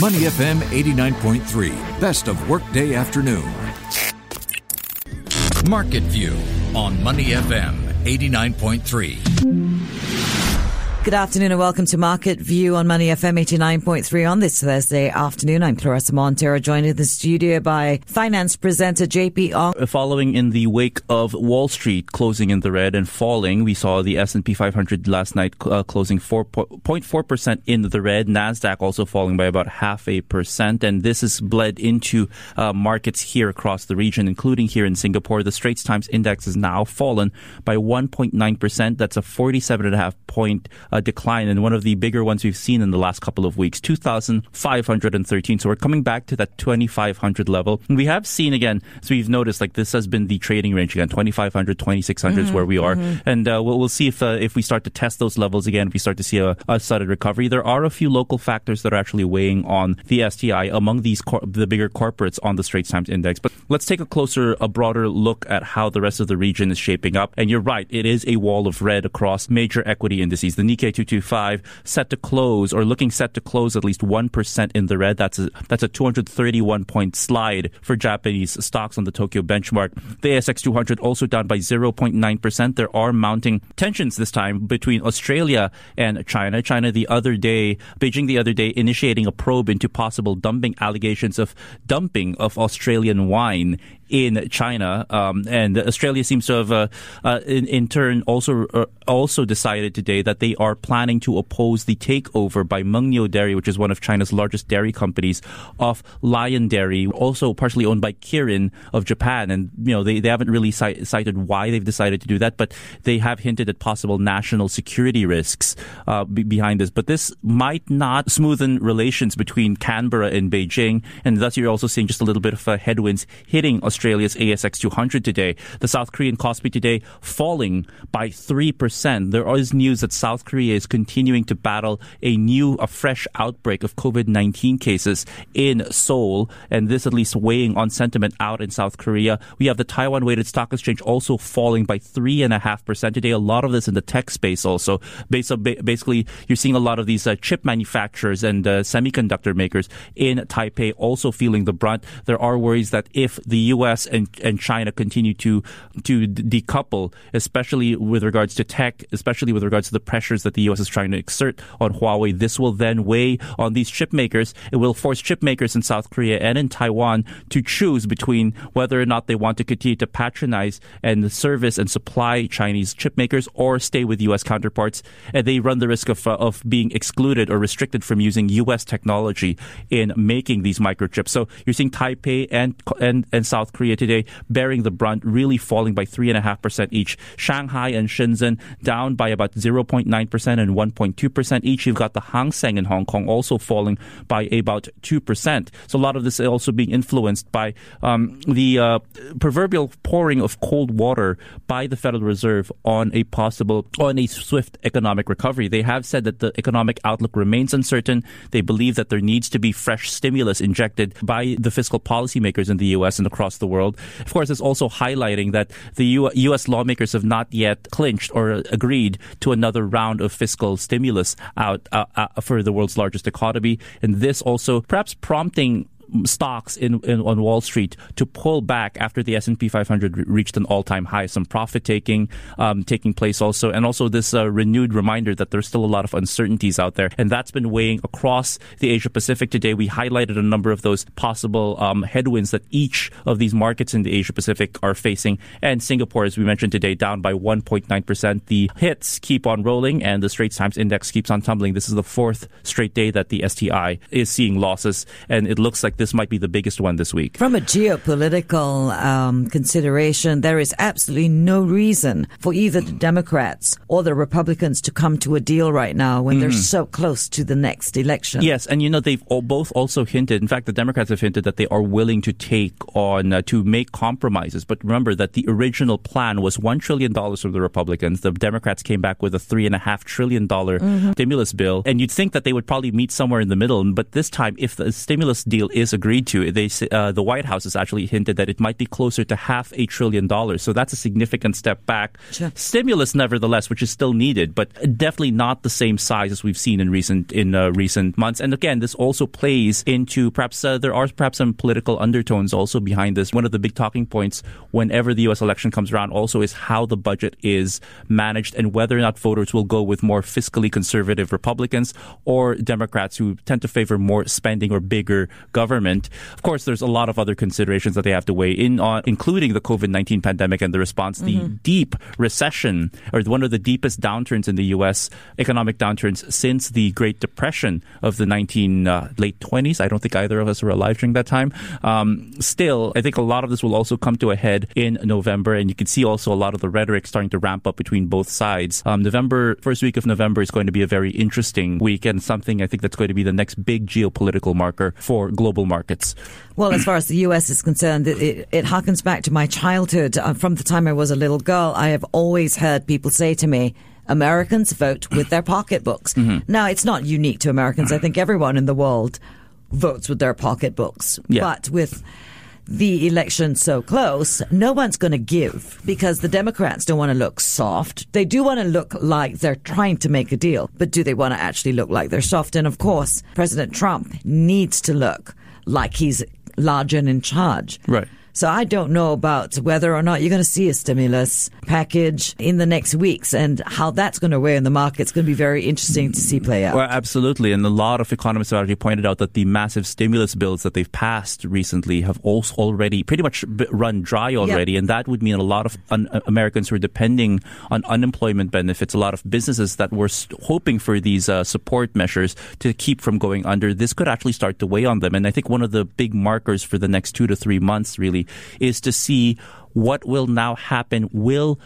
Money FM 89.3, best of workday afternoon. Market View on Money FM 89.3. Good afternoon and welcome to Market View on Money FM 89.3 on this Thursday afternoon. I'm Claressa Monteiro, joined in the studio by finance presenter JP Ong. Uh, following in the wake of Wall Street closing in the red and falling, we saw the S&P 500 last night uh, closing 4.4% in the red, Nasdaq also falling by about half a percent, and this has bled into uh, markets here across the region, including here in Singapore. The Straits Times Index has now fallen by 1.9%. That's a 47 and a half point uh, decline and one of the bigger ones we've seen in the last couple of weeks, 2,513. So we're coming back to that 2,500 level. And we have seen again, so we've noticed like this has been the trading range again, 2,500, 2,600 mm-hmm, is where we are. Mm-hmm. And uh, we'll, we'll, see if uh, if we start to test those levels again, if we start to see a, a, sudden recovery. There are a few local factors that are actually weighing on the STI among these cor- the bigger corporates on the Straits Times Index. But let's take a closer, a broader look at how the rest of the region is shaping up. And you're right, it is a wall of red across major equity indices. The Nikkei 225 set to close or looking set to close at least 1% in the red. That's a, that's a 231 point slide for Japanese stocks on the Tokyo benchmark. The ASX 200 also down by 0.9%. There are mounting tensions this time between Australia and China. China the other day, Beijing the other day initiating a probe into possible dumping allegations of dumping of Australian wine in China, um, and Australia seems to have, uh, uh, in, in, turn, also uh, also decided today that they are planning to oppose the takeover by Mengniu Dairy, which is one of China's largest dairy companies, of Lion Dairy, also partially owned by Kirin of Japan. And you know they, they haven't really cited why they've decided to do that, but they have hinted at possible national security risks uh, behind this. But this might not smoothen relations between Canberra and Beijing, and thus you're also seeing just a little bit of headwinds hitting Australia. Australia's ASX 200 today. The South Korean Kospi today falling by 3%. There is news that South Korea is continuing to battle a new, a fresh outbreak of COVID-19 cases in Seoul, and this at least weighing on sentiment out in South Korea. We have the Taiwan weighted stock exchange also falling by 3.5% today. A lot of this in the tech space also. Basically, you're seeing a lot of these uh, chip manufacturers and uh, semiconductor makers in Taipei also feeling the brunt. There are worries that if the U.S U.S. and, and China continue to to decouple, especially with regards to tech, especially with regards to the pressures that the U.S. is trying to exert on Huawei. This will then weigh on these chip makers. It will force chip makers in South Korea and in Taiwan to choose between whether or not they want to continue to patronize and service and supply Chinese chip makers or stay with U.S. counterparts. And they run the risk of, uh, of being excluded or restricted from using U.S. technology in making these microchips. So you're seeing Taipei and, and, and South Korea today bearing the brunt, really falling by 3.5% each. Shanghai and Shenzhen down by about 0.9% and 1.2% each. You've got the Hang Seng in Hong Kong also falling by about 2%. So a lot of this is also being influenced by um, the uh, proverbial pouring of cold water by the Federal Reserve on a possible, on a swift economic recovery. They have said that the economic outlook remains uncertain. They believe that there needs to be fresh stimulus injected by the fiscal policymakers in the U.S. and across the world world. Of course, it's also highlighting that the U- U.S. lawmakers have not yet clinched or agreed to another round of fiscal stimulus out uh, uh, for the world's largest economy, and this also perhaps prompting stocks in, in, on Wall Street to pull back after the S&P 500 reached an all-time high. Some profit taking um, taking place also, and also this uh, renewed reminder that there's still a lot of uncertainties out there, and that's been weighing across the Asia Pacific today. We highlighted a number of those possible um, headwinds that each of these markets in the Asia Pacific are facing, and Singapore, as we mentioned today, down by 1.9 percent. The hits keep on rolling, and the Straits Times Index keeps on tumbling. This is the fourth straight day that the STI is seeing losses, and it looks like this might be the biggest one this week. From a geopolitical um, consideration, there is absolutely no reason for either the Democrats or the Republicans to come to a deal right now when mm. they're mm-hmm. so close to the next election. Yes, and you know they've both also hinted. In fact, the Democrats have hinted that they are willing to take on uh, to make compromises. But remember that the original plan was one trillion dollars from the Republicans. The Democrats came back with a three and a half trillion dollar mm-hmm. stimulus bill, and you'd think that they would probably meet somewhere in the middle. But this time, if the stimulus deal is is agreed to. They uh, the White House has actually hinted that it might be closer to half a trillion dollars. So that's a significant step back. Sure. Stimulus, nevertheless, which is still needed, but definitely not the same size as we've seen in recent in uh, recent months. And again, this also plays into perhaps uh, there are perhaps some political undertones also behind this. One of the big talking points whenever the U.S. election comes around also is how the budget is managed and whether or not voters will go with more fiscally conservative Republicans or Democrats who tend to favor more spending or bigger government. Of course, there's a lot of other considerations that they have to weigh in on, including the COVID-19 pandemic and the response, mm-hmm. the deep recession or one of the deepest downturns in the U.S. economic downturns since the Great Depression of the 19 uh, late 20s. I don't think either of us were alive during that time. Um, still, I think a lot of this will also come to a head in November, and you can see also a lot of the rhetoric starting to ramp up between both sides. Um, November, first week of November is going to be a very interesting week and something I think that's going to be the next big geopolitical marker for global markets. Well, as far as the U.S. is concerned, it, it, it harkens back to my childhood. Uh, from the time I was a little girl, I have always heard people say to me, Americans vote with their pocketbooks. Mm-hmm. Now, it's not unique to Americans. I think everyone in the world votes with their pocketbooks. Yeah. But with the election so close, no one's going to give because the Democrats don't want to look soft. They do want to look like they're trying to make a deal, but do they want to actually look like they're soft? And of course, President Trump needs to look like he's large and in charge. Right. So I don't know about whether or not you're going to see a stimulus package in the next weeks and how that's going to weigh in the market. It's going to be very interesting to see play out. Well, absolutely. And a lot of economists have already pointed out that the massive stimulus bills that they've passed recently have also already pretty much run dry already. Yep. And that would mean a lot of un- uh, Americans who are depending on unemployment benefits, a lot of businesses that were st- hoping for these uh, support measures to keep from going under, this could actually start to weigh on them. And I think one of the big markers for the next two to three months really is to see what will now happen. Will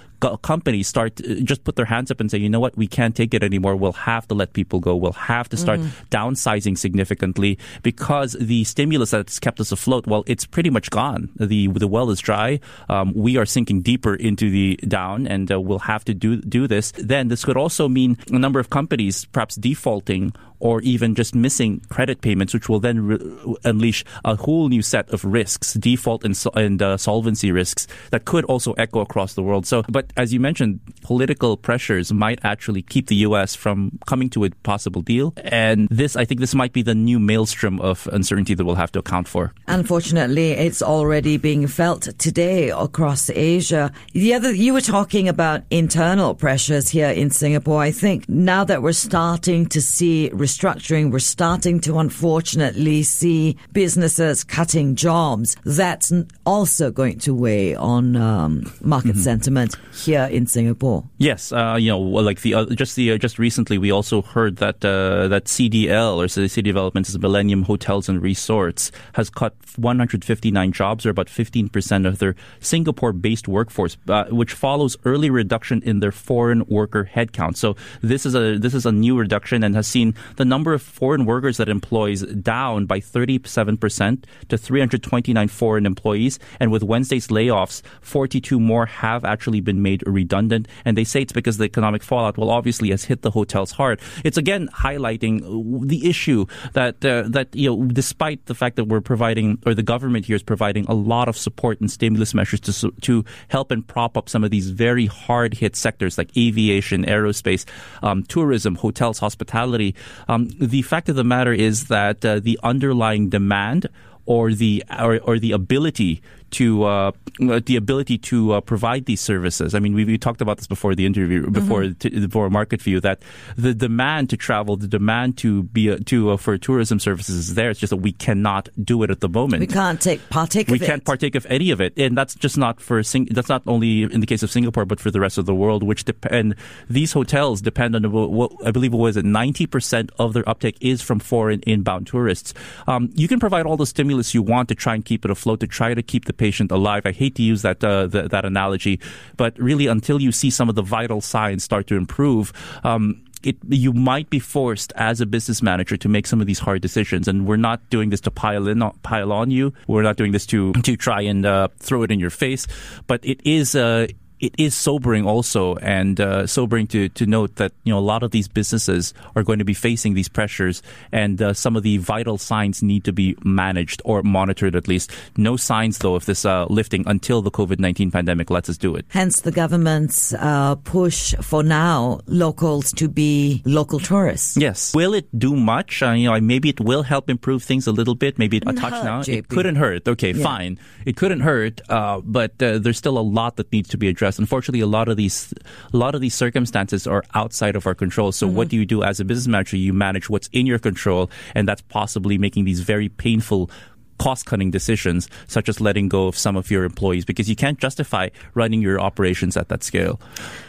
companies start just put their hands up and say, you know what, we can't take it anymore. We'll have to let people go. We'll have to start mm. downsizing significantly because the stimulus that's kept us afloat, well, it's pretty much gone. The the well is dry. Um, we are sinking deeper into the down, and uh, we'll have to do do this. Then this could also mean a number of companies perhaps defaulting or even just missing credit payments, which will then re- unleash a whole new set of risks, default and, and uh, solvency risks that could also echo across the world. So, but as you mentioned, political pressures might actually keep the U.S. from coming to a possible deal. And this, I think this might be the new maelstrom of uncertainty that we'll have to account for. Unfortunately, it's already being felt today across Asia. The other, you were talking about internal pressures here in Singapore. I think now that we're starting to see restructuring, we're starting to unfortunately see businesses cutting jobs. That's also going to weigh on um, market mm-hmm. sentiment here in Singapore. Yes, uh, you know, like the uh, just the uh, just recently we also heard that uh, that CDL or City Developments, Millennium Hotels and Resorts, has cut 159 jobs or about 15 percent of their Singapore-based workforce, uh, which follows early reduction in their foreign worker headcount. So this is a this is a new reduction and has seen the number of foreign workers that employs down by 37 percent to 329 foreign employees, and with Wednesday's layoffs, 42 more have actually been made redundant. And they say it's because the economic fallout, well, obviously has hit the hotels hard. It's again highlighting the issue that, uh, that, you know, despite the fact that we're providing, or the government here is providing a lot of support and stimulus measures to, to help and prop up some of these very hard hit sectors like aviation, aerospace, um, tourism, hotels, hospitality. Um, the fact of the matter is that uh, the underlying demand or the or, or the ability to uh, the ability to uh, provide these services. I mean, we, we, talked about this before the interview, before mm-hmm. t- before Market View, that the demand to travel, the demand to be uh, to uh, for tourism services is there. It's just that we cannot do it at the moment. We can't take partake. We can't partake of any of it, and that's just not for Sing- that's not only in the case of Singapore, but for the rest of the world. Which depend these hotels depend on what I believe what was it ninety percent of their uptake is from foreign inbound tourists. Um, you can provide all the stimulus you want to try and keep it afloat, to try to keep the patient alive. I hate to use that uh, that analogy, but really until you see some of the vital signs start to improve. Um, it, you might be forced as a business manager to make some of these hard decisions. And we're not doing this to pile in, pile on you. We're not doing this to, to try and uh, throw it in your face. But it is, uh, it is sobering also and uh, sobering to, to note that you know a lot of these businesses are going to be facing these pressures and uh, some of the vital signs need to be managed or monitored at least. No signs though of this uh, lifting until the COVID-19 pandemic lets us do it. Hence the government's uh, push for now locals to be local tourists. Yes. Will it do much? Uh, you know maybe it will help improve things a little bit. Maybe a touch hurt, now. JP. it couldn't hurt. Okay yeah. fine. It couldn't hurt uh, but there's still a lot that needs to be addressed Unfortunately, a lot of these a lot of these circumstances are outside of our control. So, mm-hmm. what do you do as a business manager? You manage what's in your control, and that's possibly making these very painful cost cutting decisions, such as letting go of some of your employees, because you can't justify running your operations at that scale.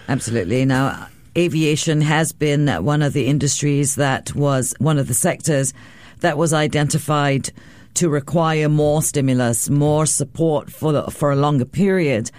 Absolutely. Now, aviation has been one of the industries that was one of the sectors that was identified to require more stimulus, more support for the, for a longer period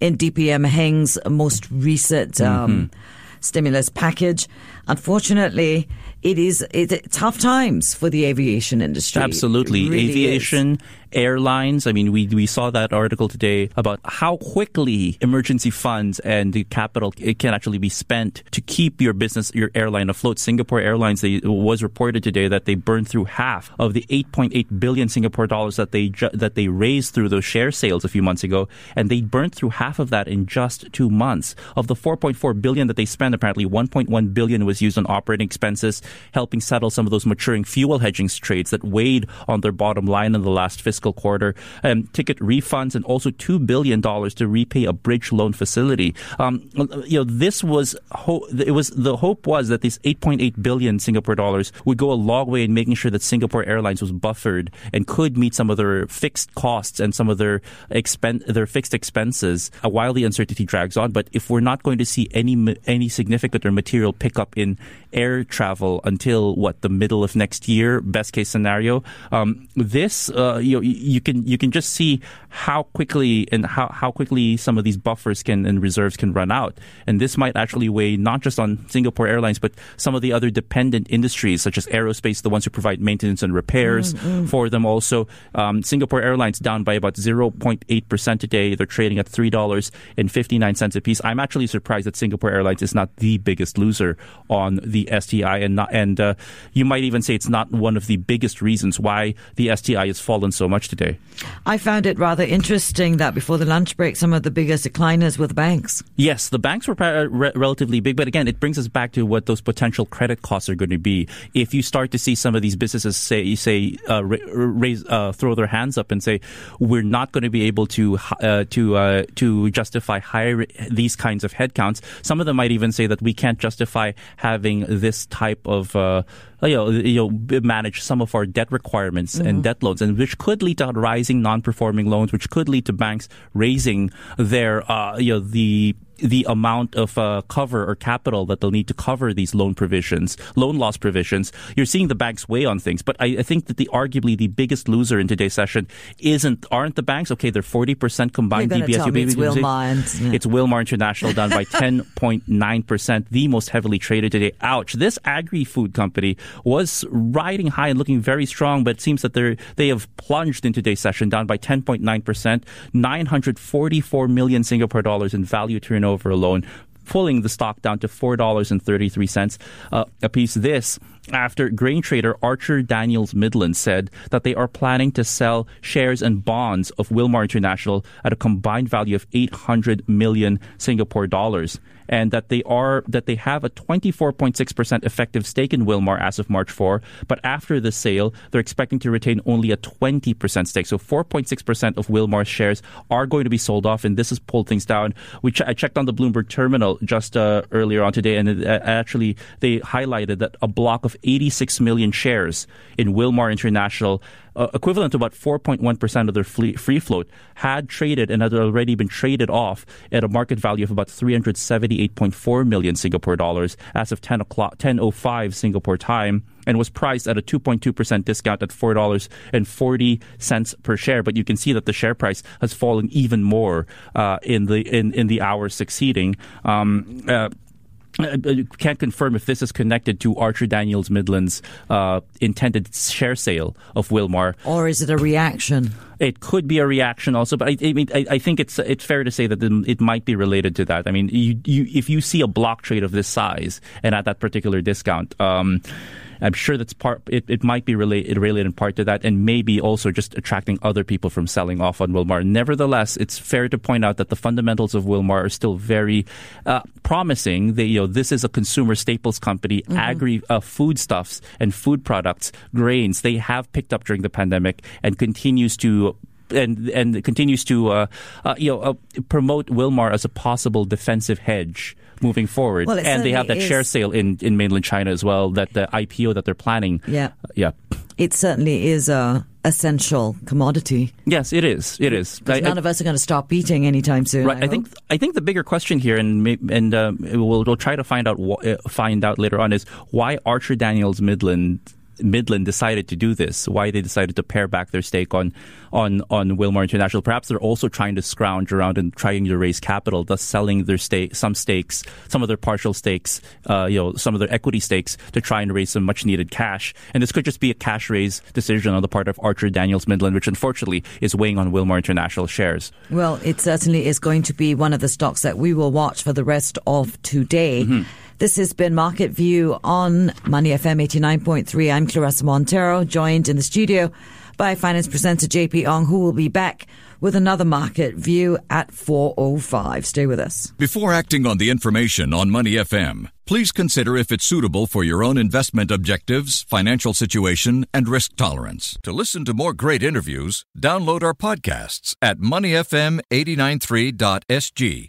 in DPM Heng's most recent um, mm-hmm. stimulus package. Unfortunately, it is it, tough times for the aviation industry. Absolutely, really aviation. Is airlines. I mean, we, we saw that article today about how quickly emergency funds and the capital it can actually be spent to keep your business, your airline afloat. Singapore Airlines, they, was reported today that they burned through half of the 8.8 billion Singapore dollars that they ju- that they raised through those share sales a few months ago, and they burned through half of that in just two months. Of the 4.4 billion that they spent, apparently 1.1 billion was used on operating expenses, helping settle some of those maturing fuel hedging trades that weighed on their bottom line in the last fiscal fiscal quarter, um, ticket refunds, and also $2 billion to repay a bridge loan facility. Um, you know, this was, ho- it was, the hope was that this 8.8 billion Singapore dollars would go a long way in making sure that Singapore Airlines was buffered and could meet some of their fixed costs and some of their expen- their fixed expenses while the uncertainty drags on. But if we're not going to see any, any significant or material pickup in air travel until what the middle of next year, best case scenario. Um, this uh, you know, you can you can just see how quickly and how, how quickly some of these buffers can and reserves can run out, and this might actually weigh not just on Singapore Airlines but some of the other dependent industries such as aerospace, the ones who provide maintenance and repairs mm-hmm. for them. Also, um, Singapore Airlines down by about 0.8 percent today. They're trading at three dollars and fifty nine cents a piece. I'm actually surprised that Singapore Airlines is not the biggest loser on the the STI, and not, and uh, you might even say it's not one of the biggest reasons why the STI has fallen so much today. I found it rather interesting that before the lunch break, some of the biggest decliners were the banks. Yes, the banks were re- relatively big, but again, it brings us back to what those potential credit costs are going to be. If you start to see some of these businesses say, you say, uh, raise, uh, throw their hands up and say, we're not going to be able to uh, to uh, to justify higher these kinds of headcounts. Some of them might even say that we can't justify having this type of uh, you know, you know, manage some of our debt requirements mm-hmm. and debt loans, and which could lead to rising non-performing loans, which could lead to banks raising their, uh, you know, the the amount of uh, cover or capital that they'll need to cover these loan provisions, loan loss provisions. You're seeing the banks weigh on things, but I, I think that the arguably the biggest loser in today's session isn't aren't the banks. Okay, they're 40 percent combined DBS. It's Wilmar. Yeah. It's Wilmar International down by 10.9 percent, the most heavily traded today. Ouch! This agri-food company was riding high and looking very strong, but it seems that they're they have plunged in today's session down by 10.9 percent, 944 million Singapore dollars in value turnover over alone, pulling the stock down to $4.33 uh, a piece. This after grain trader Archer Daniels Midland said that they are planning to sell shares and bonds of Wilmar International at a combined value of 800 million Singapore dollars and that they are that they have a 24.6% effective stake in Wilmar as of March 4, but after the sale, they're expecting to retain only a 20% stake. So 4.6% of Wilmar's shares are going to be sold off, and this has pulled things down. We I checked on the Bloomberg terminal just uh, earlier on today, and it, uh, actually they highlighted that a block of 86 million shares in Wilmar International uh, equivalent to about 4.1% of their free float, had traded and had already been traded off at a market value of about 378.4 million Singapore dollars as of 10 o'clock, 10.05 Singapore time and was priced at a 2.2% discount at $4.40 per share. But you can see that the share price has fallen even more uh, in the in, in the hours succeeding. Um, uh, uh, uh, can't confirm if this is connected to Archer Daniels Midland's uh, intended share sale of Wilmar, or is it a reaction? It could be a reaction also, but I, I mean, I, I, think it's it's fair to say that it might be related to that. I mean, you, you, if you see a block trade of this size and at that particular discount. Um, I'm sure that's part. It, it might be related, related in part to that, and maybe also just attracting other people from selling off on Wilmar. Nevertheless, it's fair to point out that the fundamentals of Wilmar are still very uh, promising. They, you know, this is a consumer staples company, mm-hmm. agri uh, foodstuffs and food products, grains. They have picked up during the pandemic and continues to and and continues to uh, uh, you know uh, promote Wilmar as a possible defensive hedge moving forward. Well, and they have that is. share sale in, in mainland China as well, that the IPO that they're planning. Yeah. Yeah. It certainly is a essential commodity. Yes, it is. It is. I, none I, of us are going to stop eating anytime soon. Right. I, I think. I think the bigger question here, and and uh, we'll, we'll try to find out uh, find out later on, is why Archer Daniels Midland Midland decided to do this, why they decided to pare back their stake on on on Wilmar International. Perhaps they're also trying to scrounge around and trying to raise capital, thus selling their stake, some stakes, some of their partial stakes, uh, you know, some of their equity stakes to try and raise some much needed cash. And this could just be a cash raise decision on the part of Archer Daniels Midland, which unfortunately is weighing on Wilmar International shares. Well, it certainly is going to be one of the stocks that we will watch for the rest of today. Mm-hmm. This has been Market View on Money FM 89.3. I'm Claressa Monteiro, joined in the studio by finance presenter JP Ong, who will be back with another market view at 4.05. Stay with us. Before acting on the information on Money FM, please consider if it's suitable for your own investment objectives, financial situation, and risk tolerance. To listen to more great interviews, download our podcasts at moneyfm893.sg